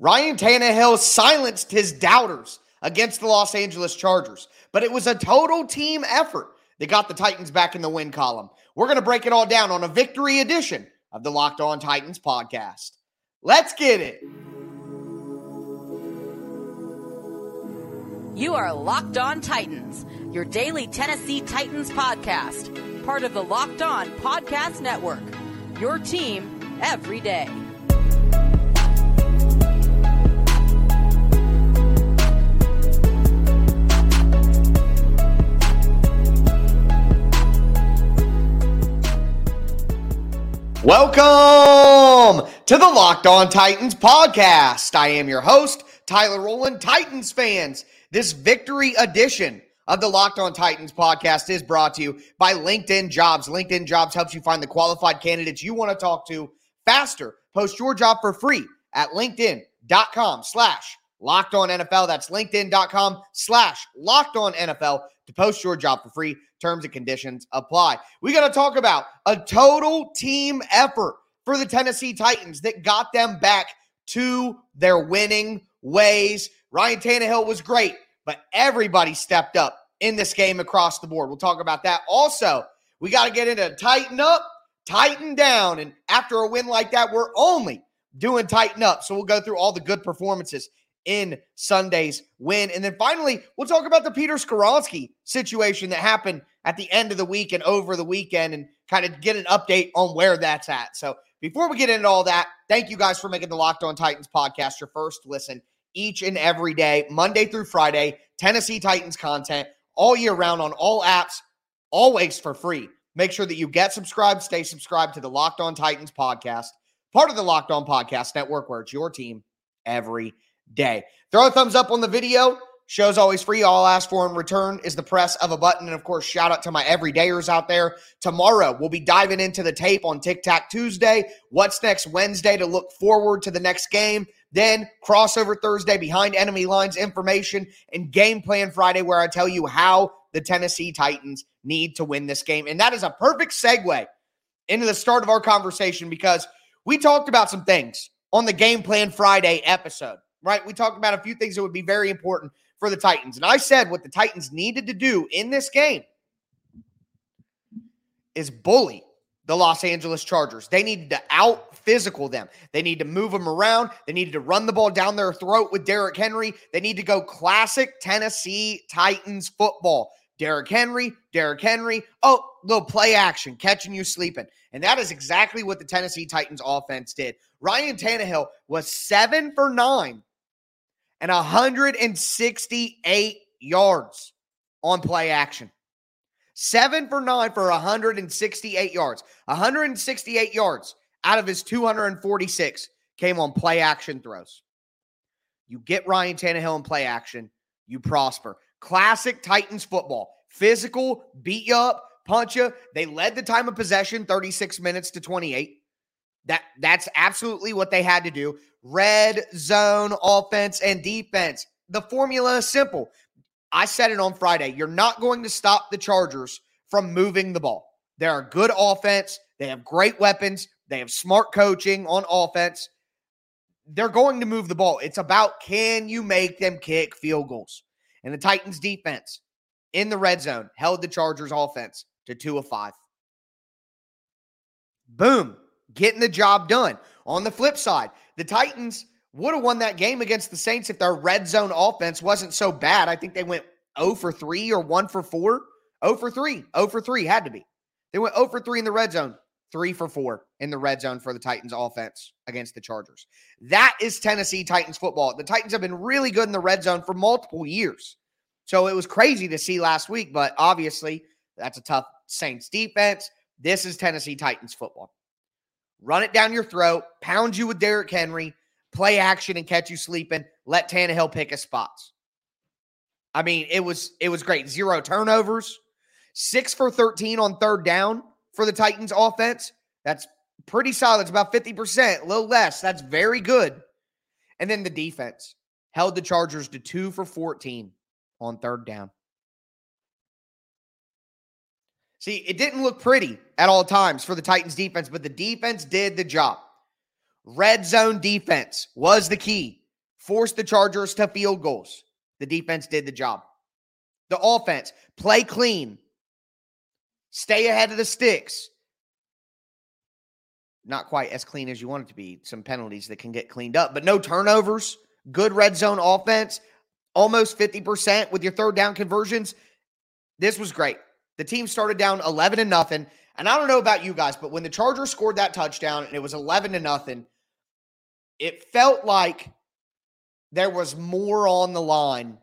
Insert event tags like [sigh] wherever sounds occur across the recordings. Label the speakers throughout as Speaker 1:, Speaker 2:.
Speaker 1: Ryan Tannehill silenced his doubters against the Los Angeles Chargers, but it was a total team effort that got the Titans back in the win column. We're going to break it all down on a victory edition of the Locked On Titans podcast. Let's get it.
Speaker 2: You are Locked On Titans, your daily Tennessee Titans podcast, part of the Locked On Podcast Network. Your team every day.
Speaker 1: Welcome to the Locked On Titans podcast. I am your host, Tyler Rowland. Titans fans, this victory edition of the Locked On Titans podcast is brought to you by LinkedIn Jobs. LinkedIn Jobs helps you find the qualified candidates you want to talk to faster. Post your job for free at linkedin.com slash locked on NFL. That's linkedin.com slash locked on NFL to post your job for free. Terms and conditions apply. We got to talk about a total team effort for the Tennessee Titans that got them back to their winning ways. Ryan Tannehill was great, but everybody stepped up in this game across the board. We'll talk about that. Also, we got to get into tighten up, tighten down. And after a win like that, we're only doing tighten up. So we'll go through all the good performances in Sunday's win. And then finally, we'll talk about the Peter Skoronski situation that happened at the end of the week and over the weekend and kind of get an update on where that's at. So before we get into all that, thank you guys for making the Locked On Titans podcast your first listen each and every day, Monday through Friday, Tennessee Titans content all year round on all apps, always for free. Make sure that you get subscribed, stay subscribed to the Locked On Titans podcast, part of the Locked On Podcast Network, where it's your team every day. Throw a thumbs up on the video. Show's always free. All I ask for in return is the press of a button. And of course, shout out to my everydayers out there. Tomorrow, we'll be diving into the tape on Tic Tac Tuesday. What's next Wednesday to look forward to the next game. Then crossover Thursday, behind enemy lines information, and game plan Friday, where I tell you how the Tennessee Titans need to win this game. And that is a perfect segue into the start of our conversation because we talked about some things on the game plan Friday episode, right? We talked about a few things that would be very important for the Titans. And I said what the Titans needed to do in this game is bully the Los Angeles Chargers. They needed to out physical them. They need to move them around. They needed to run the ball down their throat with Derrick Henry. They need to go classic Tennessee Titans football. Derrick Henry, Derrick Henry. Oh, little play action, catching you sleeping. And that is exactly what the Tennessee Titans offense did. Ryan Tannehill was seven for nine and 168 yards on play action. Seven for nine for 168 yards. 168 yards out of his 246 came on play action throws. You get Ryan Tannehill in play action, you prosper. Classic Titans football. Physical, beat you up, punch you. They led the time of possession 36 minutes to 28. That that's absolutely what they had to do. Red zone offense and defense. The formula is simple. I said it on Friday. You're not going to stop the Chargers from moving the ball. They're a good offense. They have great weapons. They have smart coaching on offense. They're going to move the ball. It's about can you make them kick field goals? And the Titans defense in the red zone held the Chargers offense to two of five. Boom getting the job done. On the flip side, the Titans would have won that game against the Saints if their red zone offense wasn't so bad. I think they went 0 for 3 or 1 for 4. 0 for 3. 0 for 3 had to be. They went 0 for 3 in the red zone, 3 for 4 in the red zone for the Titans offense against the Chargers. That is Tennessee Titans football. The Titans have been really good in the red zone for multiple years. So it was crazy to see last week, but obviously that's a tough Saints defense. This is Tennessee Titans football run it down your throat, pound you with Derrick Henry, play action and catch you sleeping, let Tannehill pick his spots. I mean, it was it was great. Zero turnovers, six for 13 on third down for the Titans offense. That's pretty solid. It's about 50%, a little less. That's very good. And then the defense held the Chargers to two for 14 on third down. See, it didn't look pretty at all times for the Titans defense, but the defense did the job. Red zone defense was the key force the Chargers to field goals. The defense did the job. The offense, play clean, stay ahead of the sticks. Not quite as clean as you want it to be. Some penalties that can get cleaned up, but no turnovers. Good red zone offense, almost 50% with your third down conversions. This was great. The team started down 11 to nothing. And I don't know about you guys, but when the Chargers scored that touchdown and it was 11 to nothing, it felt like there was more on the line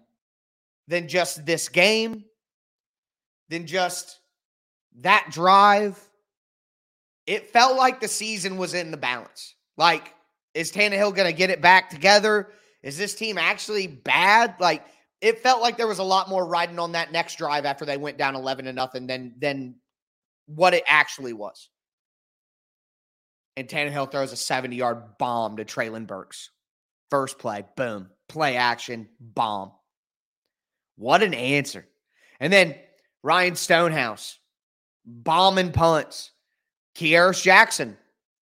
Speaker 1: than just this game, than just that drive. It felt like the season was in the balance. Like, is Tannehill going to get it back together? Is this team actually bad? Like, it felt like there was a lot more riding on that next drive after they went down 11 to nothing than than what it actually was. And Tannehill throws a 70 yard bomb to Treylon Burks. First play, boom, play action, bomb. What an answer. And then Ryan Stonehouse, bombing punts. Kearis Jackson,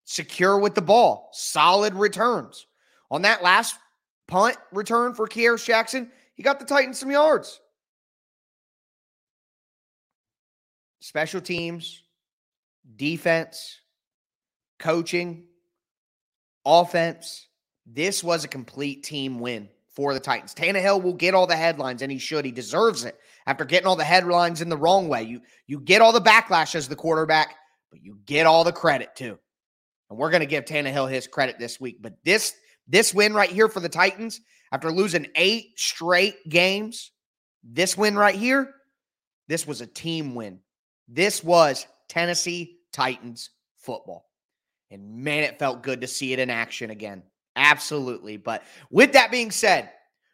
Speaker 1: secure with the ball, solid returns. On that last punt return for Kearis Jackson, he got the Titans some yards. Special teams, defense, coaching, offense. This was a complete team win for the Titans. Tannehill will get all the headlines, and he should. He deserves it after getting all the headlines in the wrong way. You you get all the backlash as the quarterback, but you get all the credit too. And we're going to give Tannehill his credit this week. But this this win right here for the Titans, after losing eight straight games, this win right here, this was a team win. This was Tennessee Titans football. And man, it felt good to see it in action again. Absolutely. But with that being said,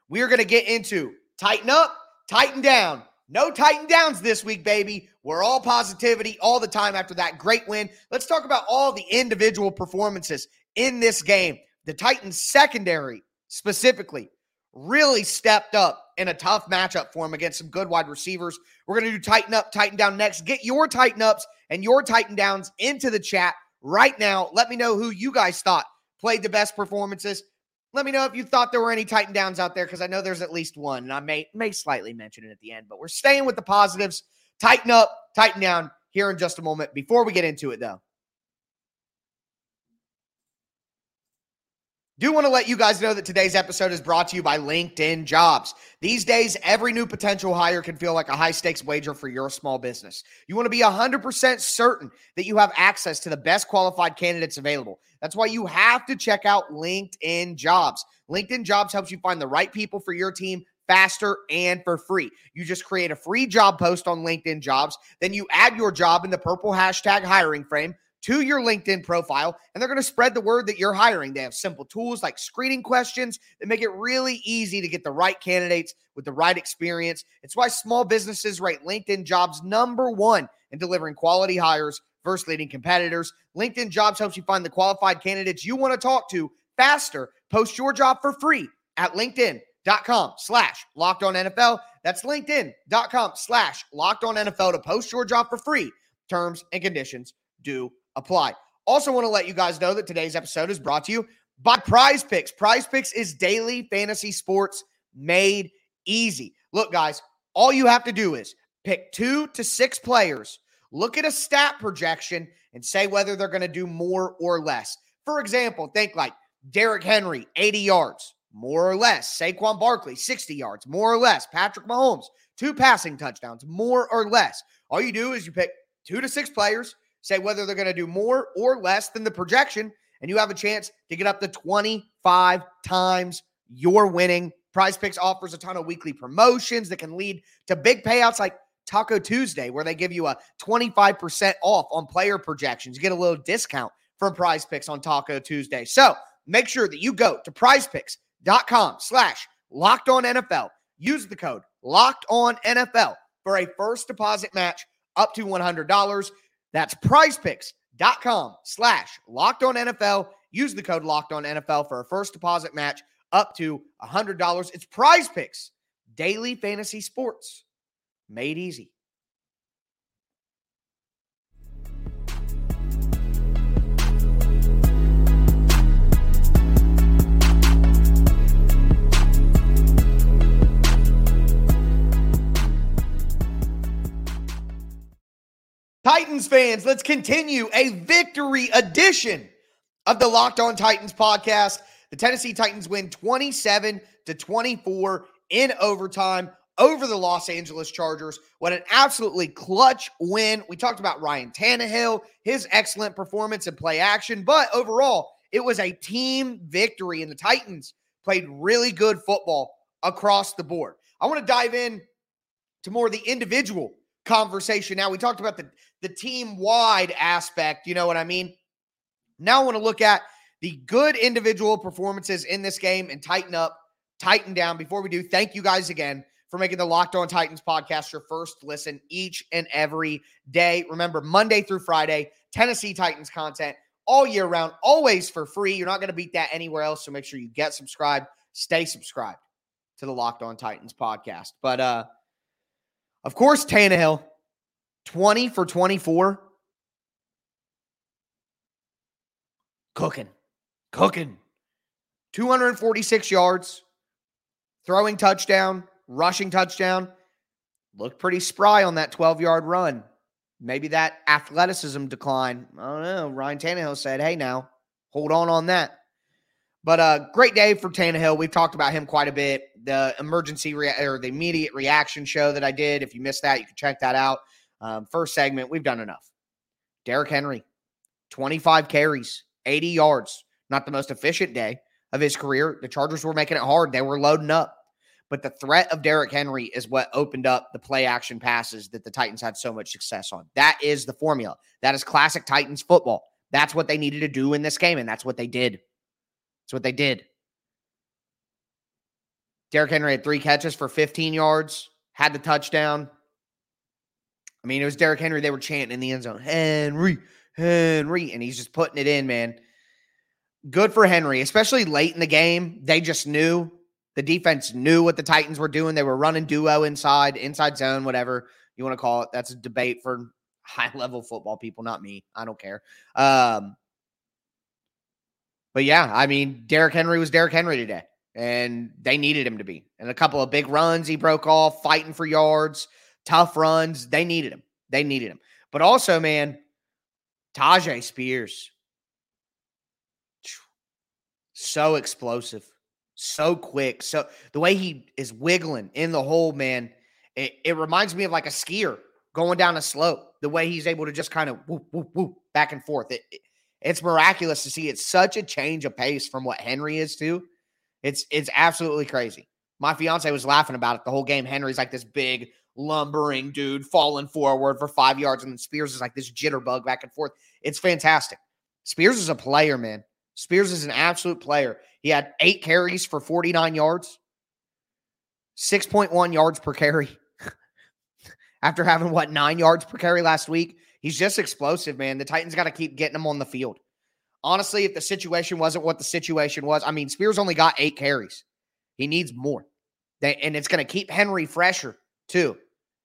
Speaker 1: we are going to get into tighten up, tighten down. No tighten downs this week, baby. We're all positivity all the time after that great win. Let's talk about all the individual performances in this game. The Titans secondary specifically really stepped up in a tough matchup for him against some good wide receivers. We're going to do tighten up, tighten down next. Get your tighten ups and your tighten downs into the chat right now. Let me know who you guys thought played the best performances. Let me know if you thought there were any tighten downs out there because I know there's at least one, and I may may slightly mention it at the end. But we're staying with the positives. Tighten up, tighten down here in just a moment. Before we get into it, though, Do want to let you guys know that today's episode is brought to you by LinkedIn Jobs. These days, every new potential hire can feel like a high stakes wager for your small business. You want to be 100% certain that you have access to the best qualified candidates available. That's why you have to check out LinkedIn Jobs. LinkedIn Jobs helps you find the right people for your team faster and for free. You just create a free job post on LinkedIn Jobs, then you add your job in the purple hashtag hiring frame to your LinkedIn profile, and they're going to spread the word that you're hiring. They have simple tools like screening questions that make it really easy to get the right candidates with the right experience. It's why small businesses rate LinkedIn jobs number one in delivering quality hires versus leading competitors. LinkedIn jobs helps you find the qualified candidates you want to talk to faster. Post your job for free at LinkedIn.com slash locked on NFL. That's LinkedIn.com slash locked on NFL to post your job for free. Terms and conditions do apply. Also, want to let you guys know that today's episode is brought to you by Prize Picks. Prize Picks is daily fantasy sports made easy. Look, guys, all you have to do is pick two to six players, look at a stat projection, and say whether they're going to do more or less. For example, think like Derrick Henry, 80 yards, more or less. Saquon Barkley, 60 yards, more or less. Patrick Mahomes, two passing touchdowns, more or less. All you do is you pick two to six players, say whether they're going to do more or less than the projection, and you have a chance to get up to 25 times your winning. Prize Picks offers a ton of weekly promotions that can lead to big payouts like Taco Tuesday, where they give you a 25% off on player projections. You get a little discount from Prize Picks on Taco Tuesday. So make sure that you go to prizepicks.com slash locked on NFL. Use the code locked on NFL for a first deposit match up to $100. That's prizepicks.com slash locked on NFL. Use the code locked on NFL for a first deposit match up to $100. It's prize picks, daily fantasy sports made easy. Titans fans, let's continue a victory edition of the Locked On Titans podcast. The Tennessee Titans win 27 to 24 in overtime over the Los Angeles Chargers. What an absolutely clutch win. We talked about Ryan Tannehill, his excellent performance and play action, but overall, it was a team victory, and the Titans played really good football across the board. I want to dive in to more of the individual conversation now. We talked about the, the team wide aspect, you know what I mean? Now I want to look at the good individual performances in this game and tighten up, tighten down. Before we do, thank you guys again for making the Locked On Titans podcast your first listen each and every day. Remember, Monday through Friday, Tennessee Titans content all year round, always for free. You're not going to beat that anywhere else. So make sure you get subscribed, stay subscribed to the Locked On Titans podcast. But uh of course, Tannehill, 20 for 24. Cooking. Cooking. 246 yards, throwing touchdown, rushing touchdown. Looked pretty spry on that 12 yard run. Maybe that athleticism decline. I don't know. Ryan Tannehill said, hey, now hold on on that. But a uh, great day for Tannehill. We've talked about him quite a bit. The emergency rea- or the immediate reaction show that I did. If you missed that, you can check that out. Um, first segment, we've done enough. Derrick Henry, 25 carries, 80 yards. Not the most efficient day of his career. The Chargers were making it hard. They were loading up. But the threat of Derrick Henry is what opened up the play action passes that the Titans had so much success on. That is the formula. That is classic Titans football. That's what they needed to do in this game, and that's what they did. That's what they did. Derrick Henry had three catches for 15 yards, had the touchdown. I mean, it was Derrick Henry. They were chanting in the end zone, Henry, Henry, and he's just putting it in, man. Good for Henry, especially late in the game. They just knew the defense knew what the Titans were doing. They were running duo inside, inside zone, whatever you want to call it. That's a debate for [laughs] high level football people, not me. I don't care. Um, but yeah, I mean, Derrick Henry was Derrick Henry today, and they needed him to be. And a couple of big runs he broke off, fighting for yards, tough runs. They needed him. They needed him. But also, man, Tyjae Spears, so explosive, so quick. So the way he is wiggling in the hole, man, it, it reminds me of like a skier going down a slope. The way he's able to just kind of whoop, whoop, whoop back and forth. It, it, it's miraculous to see. It's such a change of pace from what Henry is to. It's it's absolutely crazy. My fiance was laughing about it the whole game. Henry's like this big lumbering dude falling forward for five yards, and then Spears is like this jitterbug back and forth. It's fantastic. Spears is a player, man. Spears is an absolute player. He had eight carries for 49 yards, 6.1 yards per carry. [laughs] After having what nine yards per carry last week, He's just explosive, man. The Titans got to keep getting him on the field. Honestly, if the situation wasn't what the situation was, I mean, Spears only got eight carries. He needs more. They, and it's going to keep Henry fresher, too.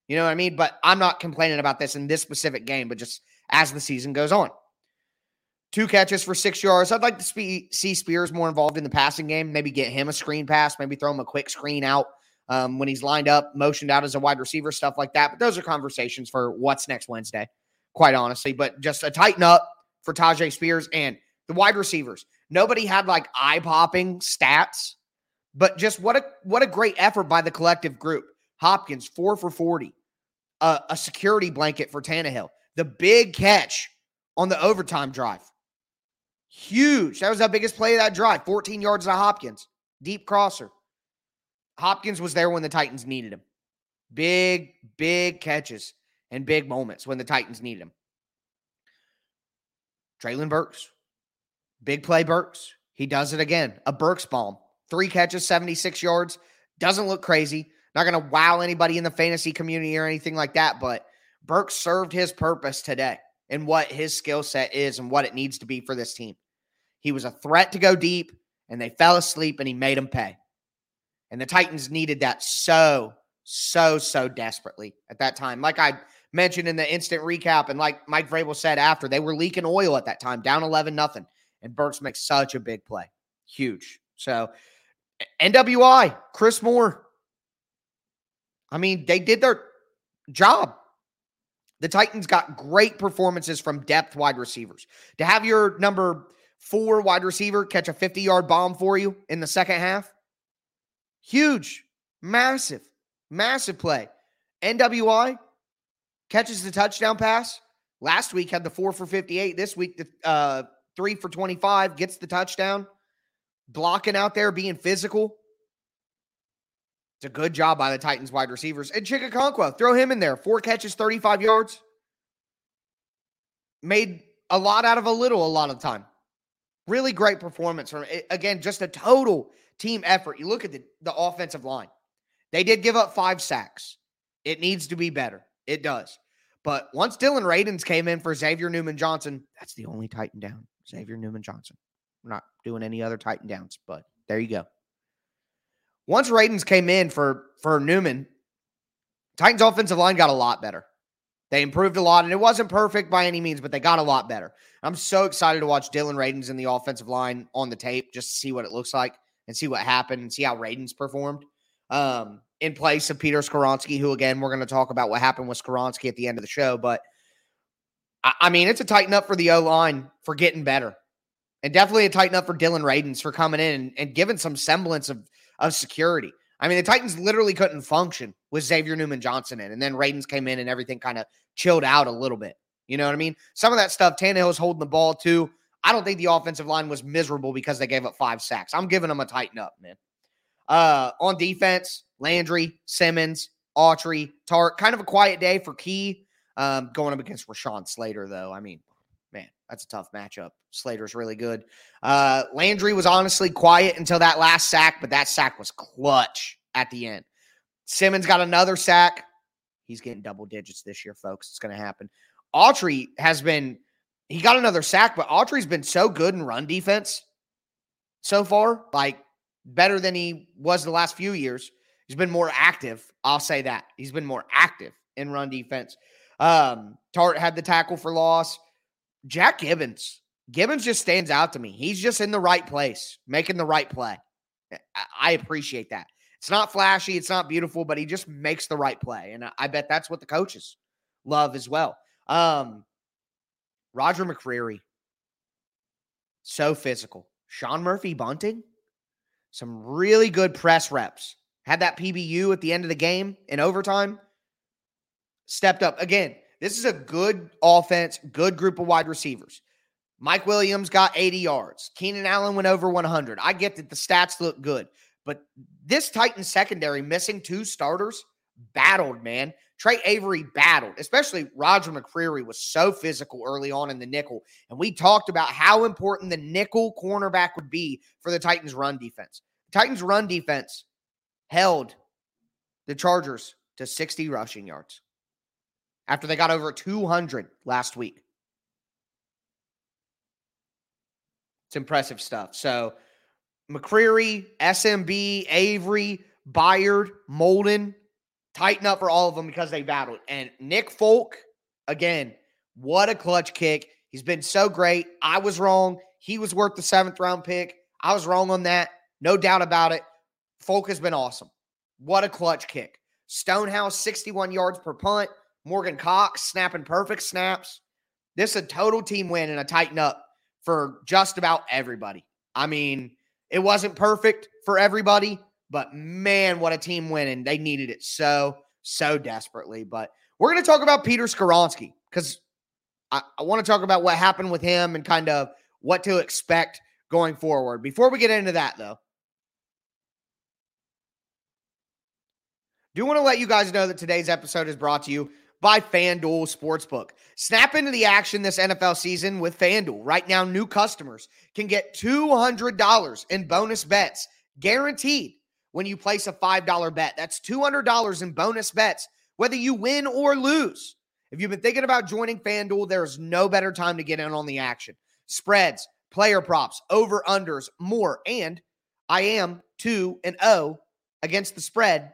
Speaker 1: You know what I mean? But I'm not complaining about this in this specific game, but just as the season goes on. Two catches for six yards. I'd like to see Spears more involved in the passing game. Maybe get him a screen pass, maybe throw him a quick screen out um, when he's lined up, motioned out as a wide receiver, stuff like that. But those are conversations for what's next Wednesday quite honestly, but just a tighten up for Tyjae Spears and the wide receivers. Nobody had like eye popping stats, but just what a what a great effort by the collective group. Hopkins four for forty, uh, a security blanket for Tannehill. The big catch on the overtime drive, huge. That was the biggest play of that drive. Fourteen yards to Hopkins, deep crosser. Hopkins was there when the Titans needed him. Big, big catches and big moments when the Titans needed him. Treylon Burks, big play Burks. He does it again. A Burks bomb. Three catches, 76 yards. Doesn't look crazy. Not going to wow anybody in the fantasy community or anything like that, but Burks served his purpose today and what his skill set is and what it needs to be for this team. He was a threat to go deep, and they fell asleep, and he made them pay. And the Titans needed that so, so, so desperately at that time. Like I mentioned in the instant recap, and like Mike Vrabel said after, they were leaking oil at that time, down 11 nothing. And Burks makes such a big play. Huge. So NWI, Chris Moore. I mean, they did their job. The Titans got great performances from depth wide receivers. To have your number four wide receiver catch a 50 yard bomb for you in the second half, huge, massive, massive play. NWI catches the touchdown pass. Last week had the four for 58. This week, the uh, three for 25, gets the touchdown. Blocking out there, being physical. It's a good job by the Titans wide receivers. And Chig throw him in there. Four catches, 35 yards. Made a lot out of a little a lot of time. Really great performance from again, just a total team effort. You look at the, the offensive line. They did give up five sacks. It needs to be better. It does. But once Dillon Radunz came in for Xavier Newman Johnson, that's the only Titan down. Xavier Newman Johnson. We're not doing any other Titan downs, but there you go. Once Radunz came in for for Newman, Titans offensive line got a lot better. They improved a lot, and it wasn't perfect by any means, but they got a lot better. I'm so excited to watch Dillon Radunz in the offensive line on the tape just to see what it looks like and see what happened and see how Radunz performed um, in place of Peter Skoronski, who, again, we're going to talk about what happened with Skoronski at the end of the show. But I, I mean, it's a tighten up for the O line for getting better. And definitely a tighten up for Dillon Radunz for coming in and, and giving some semblance of, of security. I mean, the Titans literally couldn't function with Xavier Newman Johnson in, and then Radunz came in and everything kind of chilled out a little bit. You know what I mean? Some of that stuff, Tannehill was holding the ball too. I don't think the offensive line was miserable because they gave up five sacks. I'm giving them a tighten up, man. Uh, on defense, Landry, Simmons, Autry, Tart, kind of a quiet day for Key. Um, going up against Rashawn Slater, though. I mean, man, that's a tough matchup. Slater's really good. Uh, Landry was honestly quiet until that last sack, but that sack was clutch at the end. Simmons got another sack. He's getting double digits this year, folks. It's going to happen. Autry has been, he got another sack, but Autry's been so good in run defense so far, like better than he was the last few years. He's been more active. I'll say that. He's been more active in run defense. Um, Tart had the tackle for loss. Jack Gibbens. Gibbens just stands out to me. He's just in the right place, making the right play. I appreciate that. It's not flashy, it's not beautiful, but he just makes the right play. And I bet that's what the coaches love as well. Um, Roger McCreary, so physical. Sean Murphy Bunting, some really good press reps. Had that PBU at the end of the game in overtime. Stepped up. Again, this is a good offense, good group of wide receivers. Mike Williams got 80 yards. Keenan Allen went over 100. I get that the stats look good, but this Titan secondary missing two starters battled, man. Tre Avery battled, especially Roger McCreary was so physical early on in the nickel. And we talked about how important the nickel cornerback would be for the Titans' run defense. Titans' run defense held the Chargers to 60 rushing yards after they got over 200 last week. It's impressive stuff. So, McCreary, SMB, Avery, Byard, Molden, tighten up for all of them because they battled. And Nick Folk, again, what a clutch kick. He's been so great. I was wrong. He was worth the seventh round pick. I was wrong on that. No doubt about it. Folk has been awesome. What a clutch kick. Stonehouse, 61 yards per punt. Morgan Cox snapping perfect snaps. This is a total team win and a tighten up for just about everybody. I mean, it wasn't perfect for everybody, but man, what a team win. And they needed it so, so desperately. But we're going to talk about Peter Skoronski because I, I want to talk about what happened with him and kind of what to expect going forward. Before we get into that, though, do want to let you guys know that today's episode is brought to you by FanDuel Sportsbook. Snap into the action this NFL season with FanDuel. Right now, new customers can get $200 in bonus bets guaranteed when you place a $5 bet. That's $200 in bonus bets, whether you win or lose. If you've been thinking about joining FanDuel, there is no better time to get in on the action. Spreads, player props, over unders, more. And I am 2 and 0 against the spread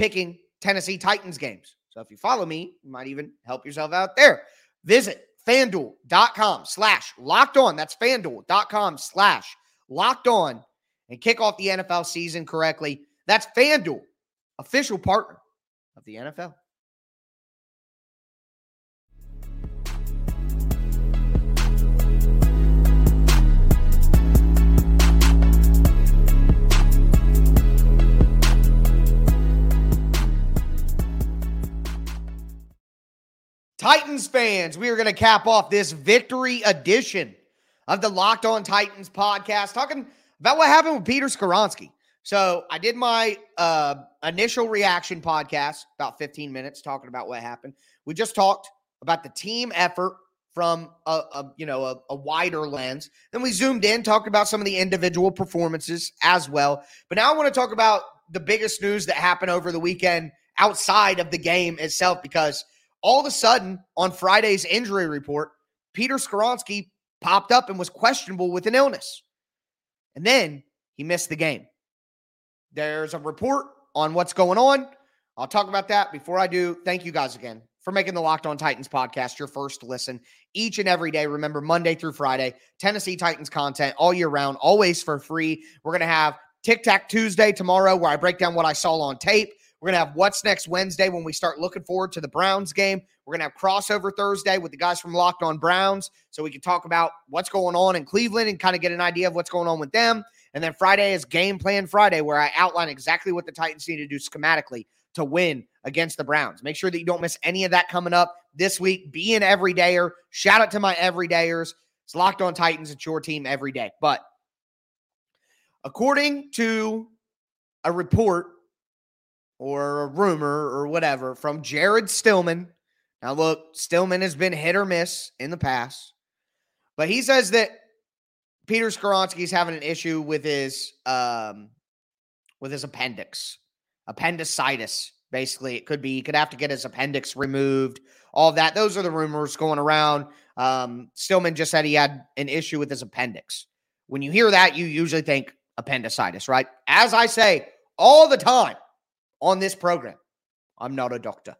Speaker 1: picking Tennessee Titans games. So if you follow me, you might even help yourself out there. Visit fanduel.com slash locked on. That's fanduel.com slash locked on and kick off the NFL season correctly. That's FanDuel, official partner of the NFL. Titans fans, we are going to cap off this victory edition of the Locked On Titans podcast, talking about what happened with Peter Skoronski. So I did my uh, initial reaction podcast, about 15 minutes, talking about what happened. We just talked about the team effort from a, a you know a, a, wider lens. Then we zoomed in, talked about some of the individual performances as well. But now I want to talk about the biggest news that happened over the weekend outside of the game itself, because all of a sudden on Friday's injury report, Peter Skoronski popped up and was questionable with an illness, and then he missed the game. There's a report on what's going on. I'll talk about that before I do. Thank you guys again for making the Locked On Titans podcast your first listen each and every day. Remember, Monday through Friday, Tennessee Titans content all year round, always for free. We're going to have Tic Tac Tuesday tomorrow, where I break down what I saw on tape. We're going to have What's Next Wednesday when we start looking forward to the Browns game. We're going to have crossover Thursday with the guys from Locked On Browns so we can talk about what's going on in Cleveland and kind of get an idea of what's going on with them. And then Friday is Game Plan Friday, where I outline exactly what the Titans need to do schematically to win against the Browns. Make sure that you don't miss any of that coming up this week. Be an everydayer. Shout out to my everydayers. It's Locked On Titans. It's your team every day. But according to a report or a rumor or whatever from Jared Stillman. Now, look, Stillman has been hit or miss in the past, but he says that Peter Skoronski is having an issue with his um, with his appendix, appendicitis. Basically, it could be he could have to get his appendix removed. All that. Those are the rumors going around. Um, Stillman just said he had an issue with his appendix. When you hear that, you usually think appendicitis, right? As I say all the time, on this program. I'm not a doctor.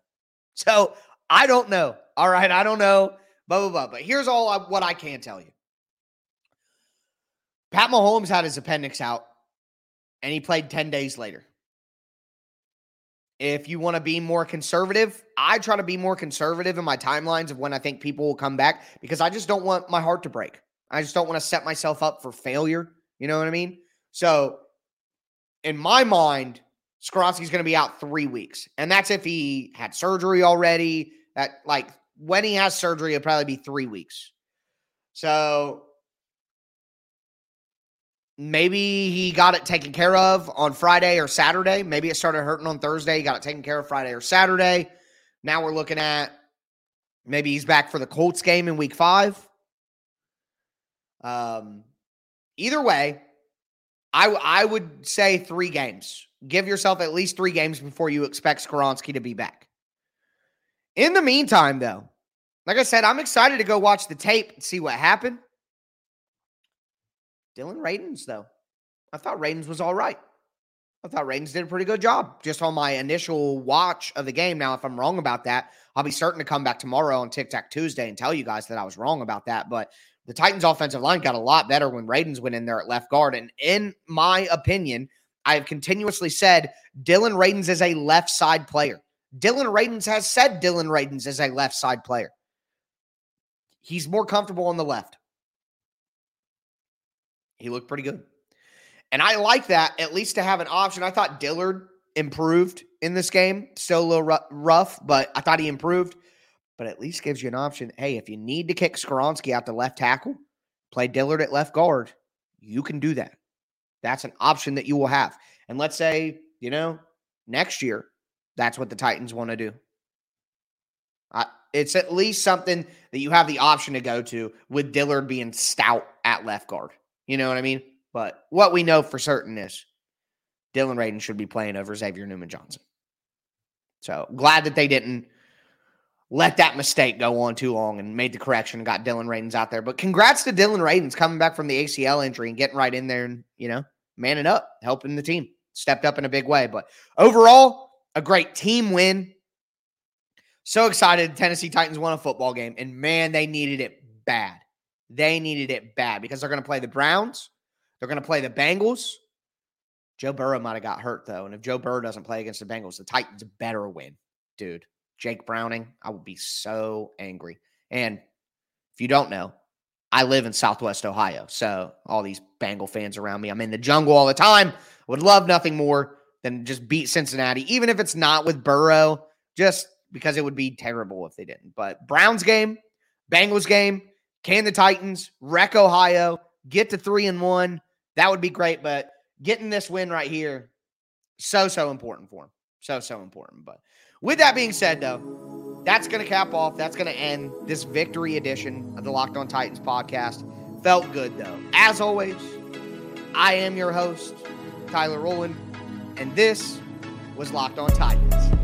Speaker 1: So I don't know. All right. I don't know. Blah, blah, blah. But here's all I, what I can tell you Pat Mahomes had his appendix out and he played 10 days later. If you want to be more conservative, I try to be more conservative in my timelines of when I think people will come back because I just don't want my heart to break. I just don't want to set myself up for failure. You know what I mean? So, in my mind, Skoronski's going to be out three weeks. And that's if he had surgery already. That, like, when he has surgery, it'll probably be three weeks. So maybe he got it taken care of on Friday or Saturday. Maybe it started hurting on Thursday. He got it taken care of Friday or Saturday. Now we're looking at maybe he's back for the Colts game in week five. Um, either way, I I would say three games. Give yourself at least three games before you expect Skoronski to be back. In the meantime, though, like I said, I'm excited to go watch the tape and see what happened. Dillon Radunz, though, I thought Radunz was all right. I thought Radunz did a pretty good job just on my initial watch of the game. Now, if I'm wrong about that, I'll be certain to come back tomorrow on Tic Tac Tuesday and tell you guys that I was wrong about that. But the Titans' offensive line got a lot better when Radunz went in there at left guard. And in my opinion, I have continuously said Dillon Radunz is a left side player. Dillon Radunz has said Dillon Radunz is a left side player. He's more comfortable on the left. He looked pretty good. And I like that, at least to have an option. I thought Dillard improved in this game. Still a little rough, but I thought he improved. But at least gives you an option. Hey, if you need to kick Skoronski out the left tackle, play Dillard at left guard. You can do that. That's an option that you will have. And let's say, you know, next year, that's what the Titans want to do. Uh, it's at least something that you have the option to go to with Dillard being stout at left guard. You know what I mean? But what we know for certain is Dillon Radunz should be playing over Xavier Newman Johnson. So glad that they didn't let that mistake go on too long and made the correction and got Dillon Radunz out there. But congrats to Dillon Radunz coming back from the ACL injury and getting right in there and, you know, manning up, helping the team. Stepped up in a big way. But overall, a great team win. So excited. Tennessee Titans won a football game. And man, they needed it bad. They needed it bad because they're going to play the Browns. They're going to play the Bengals. Joe Burrow might have got hurt, though. And if Joe Burrow doesn't play against the Bengals, the Titans better win, dude. Jake Browning, I would be so angry. And if you don't know, I live in Southwest Ohio. So all these Bengal fans around me, I'm in the jungle all the time. Would love nothing more than just beat Cincinnati, even if it's not with Burrow. Just because it would be terrible if they didn't. But Browns game, Bengals game, can the Titans wreck Ohio, get to three and one? That would be great. But getting this win right here, so, so important for them. So, so important. But with that being said, though, that's going to cap off. That's going to end this victory edition of the Locked On Titans podcast. Felt good, though. As always, I am your host, Tyler Rowland, and this was Locked On Titans.